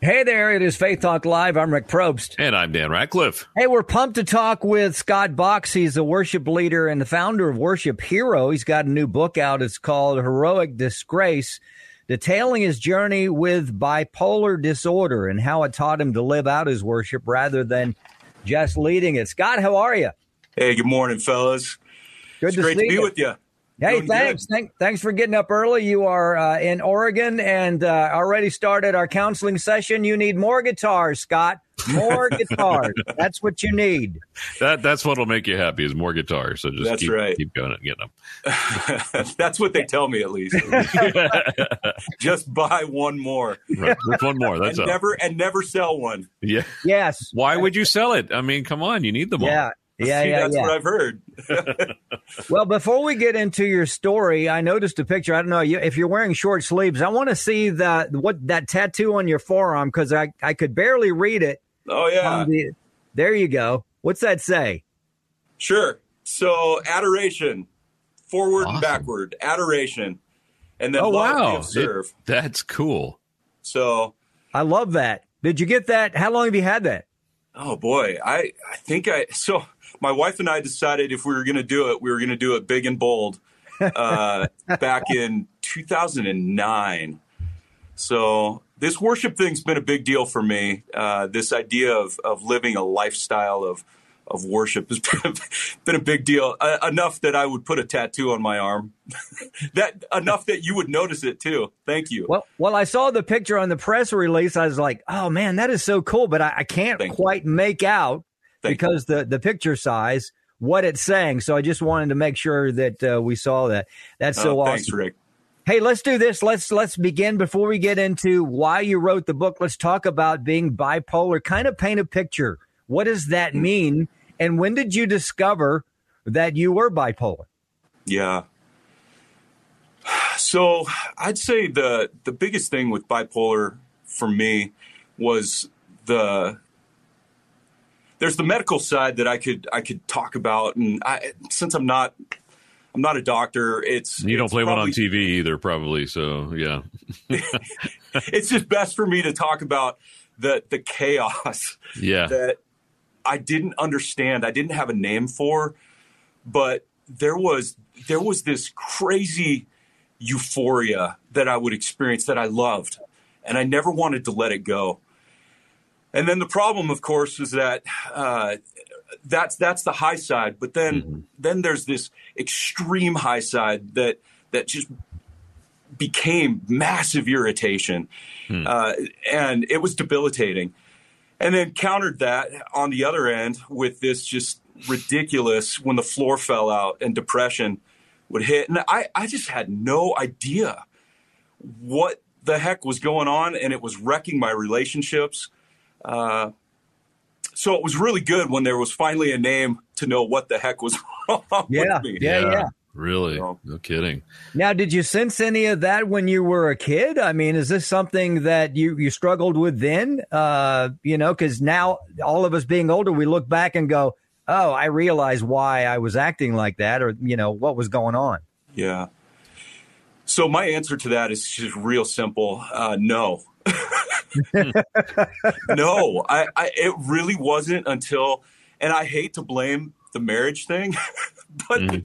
Hey there, it is Faith Talk Live. I'm Rick Probst. And I'm Dan Ratcliffe. Hey, we're pumped to talk with Scott Box. He's a worship leader and the founder of Worship Hero. He's got a new book out. It's called Heroic Disgrace, detailing his journey with bipolar disorder and how it taught him to live out his worship rather than just leading it. Scott, how are you? Hey, good morning, fellas. Good it's to great see to be you. with you. Hey, Doing thanks. Thank, thanks for getting up early. You are uh, in Oregon and uh, already started our counseling session. You need more guitars, Scott. More guitars. That's what you need. That that's what'll make you happy is more guitars. So just That's keep, right. keep going and getting them. That's what they tell me, at least. Just buy one more, Right. Just one more. That's and all. never and never sell one. yeah. Yes. Why would you sell it? I mean, come on, you need them all. Yeah. Yeah, See, yeah, that's yeah. what I've heard. Well, before we get into your story, I noticed a picture. I don't know if you're wearing short sleeves. I want to see the what that tattoo on your forearm because I I could barely read it. Oh yeah, the- there you go. What's that say? sure. So adoration, forward Awesome. and backward, adoration, and then Oh, Wow. serve. It- that's cool. So, I love that. Did you get that? How long have you had that? oh boy, I I think I so my wife and I decided if we were going to do it, we were going to do it big and bold. Uh, back in 2009. So this worship thing's been a big deal for me. Uh, this idea of of living a lifestyle of of worship has been, been a big deal. Uh, enough that I would put a tattoo on my arm. that enough that you would notice it too. Thank you. Well, well, I saw the picture on the press release. I was like, oh man, that is so cool, but I, I can't Thank you. quite make out Thank because the the picture size what it's saying. So I just wanted to make sure that uh, we saw that. That's so Oh, awesome. Thanks, Rick. Hey, let's do this. Let's let's begin before we get into why you wrote the book. Let's talk about being bipolar. Kind of paint a picture. What does that Hmm. mean? And when did you discover that you were bipolar? Yeah. So I'd say the the biggest thing with bipolar for me was the there's the medical side that I could I could talk about, and I since I'm not I'm not a doctor, it's You don't it's play one on TV either, probably. So yeah. It's just best for me to talk about the the chaos Yeah. that I didn't understand. I didn't have a name for, but there was there was this crazy euphoria that I would experience that I loved, and I never wanted to let it go. And then the problem, of course, is that uh, that's that's the high side, but then then there's this extreme high side that that just became massive irritation, uh, and it was debilitating. And then countered that on the other end with this just ridiculous when the floor fell out and depression would hit. And i, I just had no idea what the heck was going on and it was wrecking my relationships uh, so it was really good when there was finally a name to know what the heck was wrong Yeah, with me yeah, yeah. Really? So- No kidding. Now, did you sense any of that when you were a kid? I mean, is this something that you, you struggled with then? Uh, you know, because now all of us being older, we look back and go, oh, I realize why I was acting like that or, you know, what was going on. Yeah. So my answer to that is just real simple. Uh, no. no, I, I, it really wasn't until, and I hate to blame the marriage thing, but,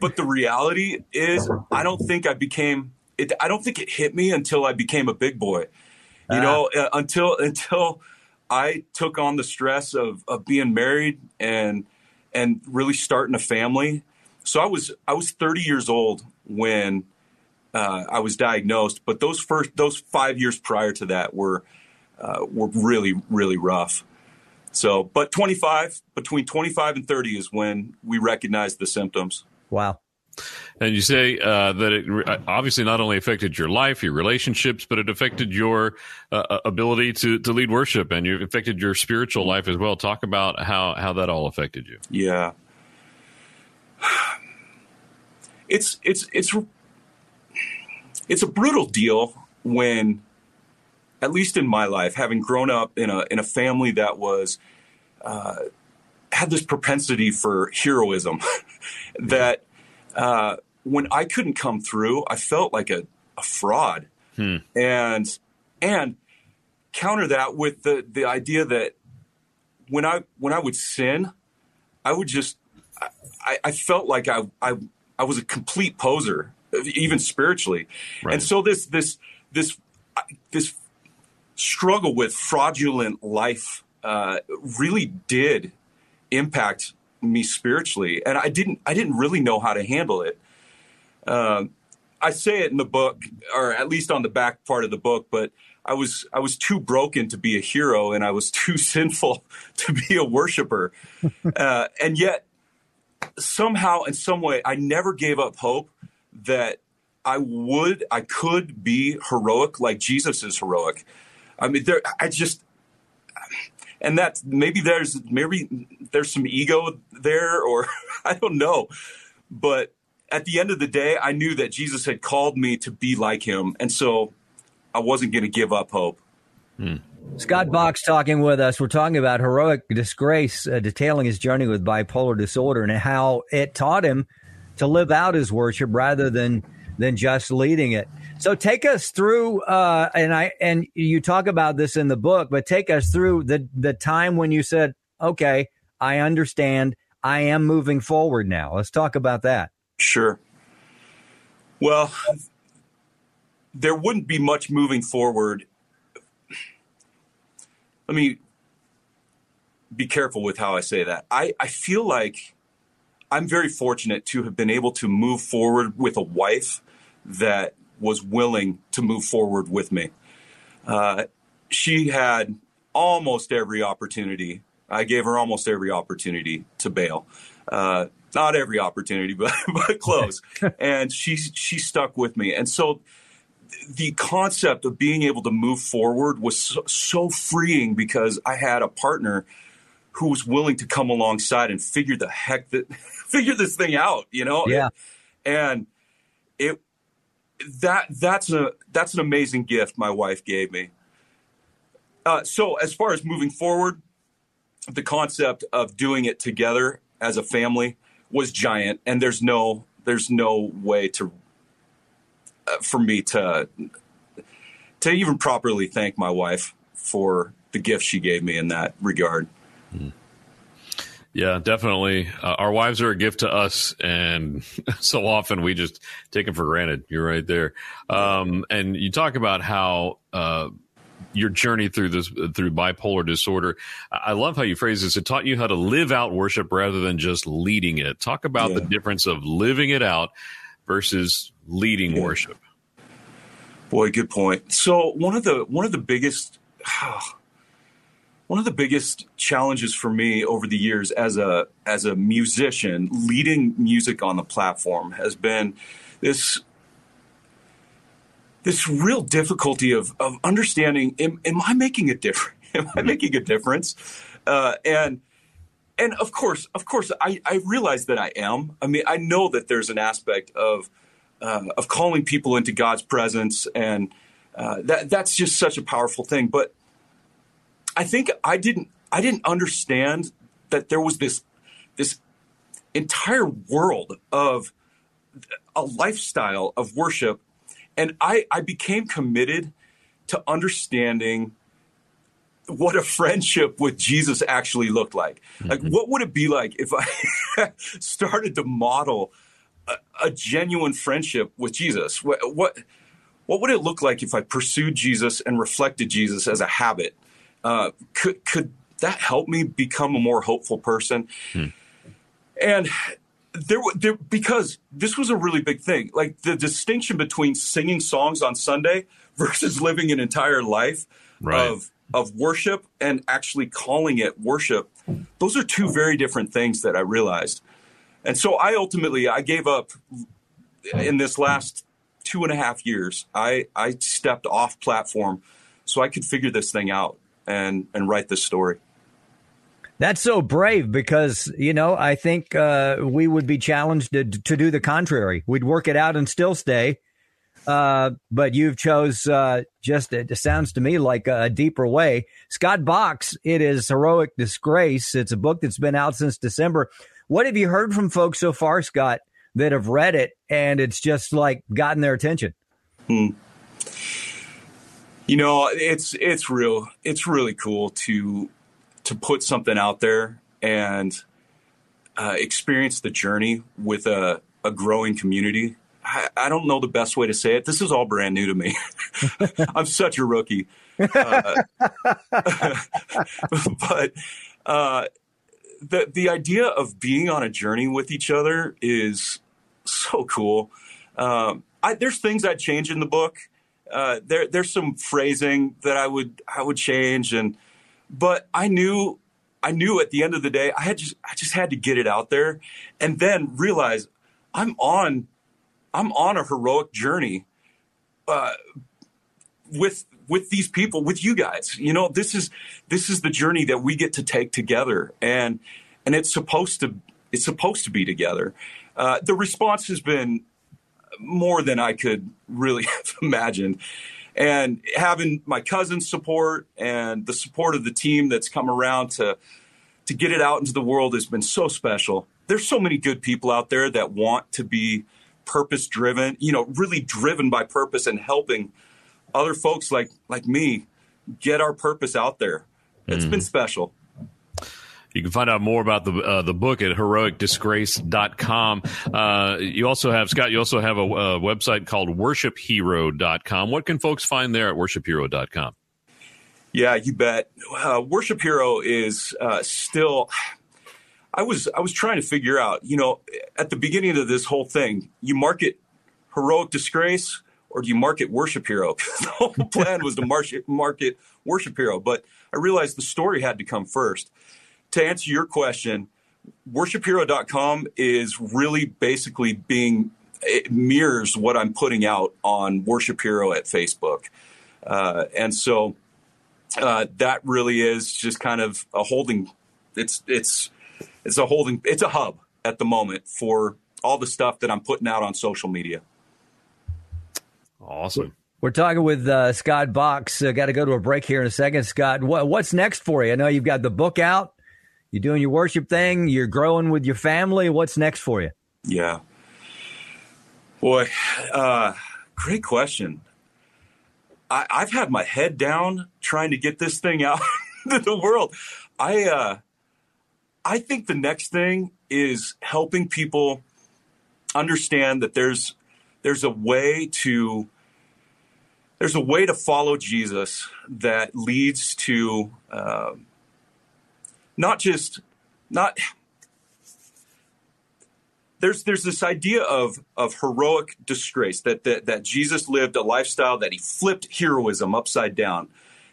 but the reality is I don't think I became, it, I don't think it hit me until I became a big boy, you know, uh, until, until I took on the stress of, of being married and, and really starting a family. So I was, I was 30 years old when, uh, I was diagnosed, but those first those five years prior to that were uh, were really really rough. So, but 25 between 25 and 30 is when we recognize the symptoms. Wow. And you say uh, that it re- obviously not only affected your life, your relationships, but it affected your uh, ability to, to lead worship and you affected your spiritual life as well. Talk about how, how that all affected you. Yeah. It's it's it's it's a brutal deal when at least in my life having grown up in a in a family that was uh, had this propensity for heroism that uh, when I couldn't come through, I felt like a, a fraud. Hmm. And and counter that with the the idea that when I when I would sin, I would just I, I felt like I, I I was a complete poser, even spiritually. Right. And so this this this this struggle with fraudulent life uh, really did impact me spiritually, and I didn't I didn't really know how to handle it. Um, I say it in the book, or at least on the back part of the book, but I was I was too broken to be a hero, and I was too sinful to be a worshiper, uh, and yet somehow, in some way, I never gave up hope that I would, I could be heroic like Jesus is heroic. I mean, there, I just, and that maybe there's maybe there's some ego there, or I don't know, but at the end of the day, I knew that Jesus had called me to be like him, and so I wasn't going to give up hope. Hmm. Scott Box talking with us. We're talking about heroic disgrace, uh, detailing his journey with bipolar disorder and how it taught him to live out his worship rather than than just leading it. So take us through, uh, and I and you talk about this in the book, but take us through the the time when you said, "Okay, I understand. I am moving forward now." Let's talk about that. Sure. Well, there wouldn't be much moving forward. Let me be careful with how I say that. I, I feel like I'm very fortunate to have been able to move forward with a wife that was willing to move forward with me. Uh, she had almost every opportunity. I gave her almost every opportunity to bail. Uh, not every opportunity, but but close. and she she stuck with me. And so the concept of being able to move forward was so, so freeing because I had a partner who was willing to come alongside and figure the heck that figure this thing out, you know? Yeah. And it that that's a that's an amazing gift my wife gave me. Uh, so as far as moving forward, the concept of doing it together as a family was giant, and there's no there's no way to uh, for me to to even properly thank my wife for the gift she gave me in that regard. Yeah, definitely. Uh, our wives are a gift to us, and so often we just take them for granted. You're right there. Um, and you talk about how uh, your journey through this through bipolar disorder. I love how you phrase this. It taught you how to live out worship rather than just leading it. Talk about Yeah. the difference of living it out versus leading Yeah. worship. Boy, good point. So one of the one of the biggest one of the biggest challenges for me over the years as a as a musician leading music on the platform has been this this real difficulty of of understanding am, am I making a difference? Am I making a difference? Uh, and and of course, of course, I, I realize that I am. I mean, I know that there's an aspect of uh, of calling people into God's presence, and uh, that that's just such a powerful thing. But I think I didn't I didn't understand that there was this this entire world of a lifestyle of worship, and I I became committed to understanding what a friendship with Jesus actually looked like. Like, mm-hmm. what would it be like if I started to model a, a genuine friendship with Jesus? What, what what would it look like if I pursued Jesus and reflected Jesus as a habit? Uh, could could that help me become a more hopeful person? And there, there, because this was a really big thing. Like the distinction between singing songs on Sunday versus living an entire life Right. of of worship and actually calling it worship. Those are two very different things that I realized. and so I ultimately I gave up in this last two and a half years. I I stepped off platform so I could figure this thing out and and write this story. That's so brave because, you know, I think uh, we would be challenged to, to do the contrary. We'd work it out and still stay. Uh, but you've chose uh, just, it sounds to me like a deeper way. Scott Box, it is Heroic Disgrace. It's a book that's been out since December. What have you heard from folks so far, Scott, that have read it and it's just like gotten their attention? Hmm. You know, it's it's real. It's really cool to to put something out there and uh, experience the journey with a, a growing community. I, I, don't know the best way to say it. This is all brand new to me. I'm such a rookie. Uh, but uh, the the idea of being on a journey with each other is so cool. Um, I, there's things I'd change in the book. Uh, there there's some phrasing that I would I would change and but I knew I knew at the end of the day I had just I just had to get it out there and then realize I'm on I'm on a heroic journey uh, with with these people with you guys. You know this is this is the journey that we get to take together and and it's supposed to it's supposed to be together. Uh, the response has been more than I could really have imagined and having my cousin's support and the support of the team that's come around to to get it out into the world has been so special. There's so many good people out there that want to be purpose driven, you know, really driven by purpose and helping other folks like like me get our purpose out there. It's mm. been special. You can find out more about the uh, the book at heroicdisgrace.com. Uh, you also have, Scott, you also have a, a website called worshiphero.com. What can folks find there at worshiphero.com? Yeah, you bet. Uh, Worship Hero is uh, still. I was I was trying to figure out. You know, at the beginning of this whole thing, you market heroic disgrace or do you market Worship Hero? the whole plan was to market, market Worship Hero, but I realized the story had to come first to answer your question, worshiphero.com is really basically being it mirrors what I'm putting out on Worship Hero at Facebook. Uh, and so uh, that really is just kind of a holding it's it's it's a holding it's a hub at the moment for all the stuff that I'm putting out on social media. Awesome. We're talking with uh, Scott Box. Uh, Got to go to a break here in a second, Scott. What, what's next for you? I know you've got the book out. You're doing your worship thing. You're growing with your family. What's next for you? Yeah. Boy, uh, great question. I, have had my head down trying to get this thing out to the world. I, uh, I think the next thing is helping people understand that there's there's a way to there's a way to follow Jesus that leads to uh, not just not there's there's this idea of of heroic disgrace that, that that Jesus lived a lifestyle that he flipped heroism upside down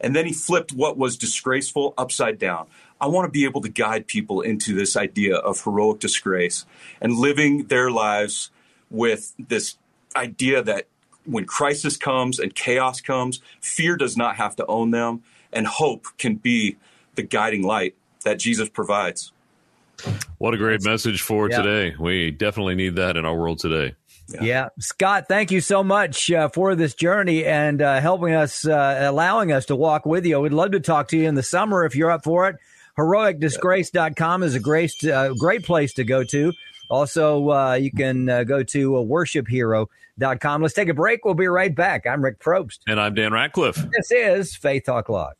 and then he flipped what was disgraceful upside down. I want to be able to guide people into this idea of heroic disgrace and living their lives with this idea that when crisis comes and chaos comes, fear does not have to own them and hope can be the guiding light that Jesus provides. What a great message for yeah. today. We definitely need that in our world today. Yeah. yeah. Scott, thank you so much uh, for this journey and uh, helping us, uh, allowing us to walk with you. We'd love to talk to you in the summer if you're up for it. HeroicDisgrace.com is a great, uh, great place to go to. Also, uh, you can uh, go to worshiphero.com. Let's take a break. We'll be right back. I'm Rick Probst. And I'm Dan Ratcliffe. This is Faith Talk Live.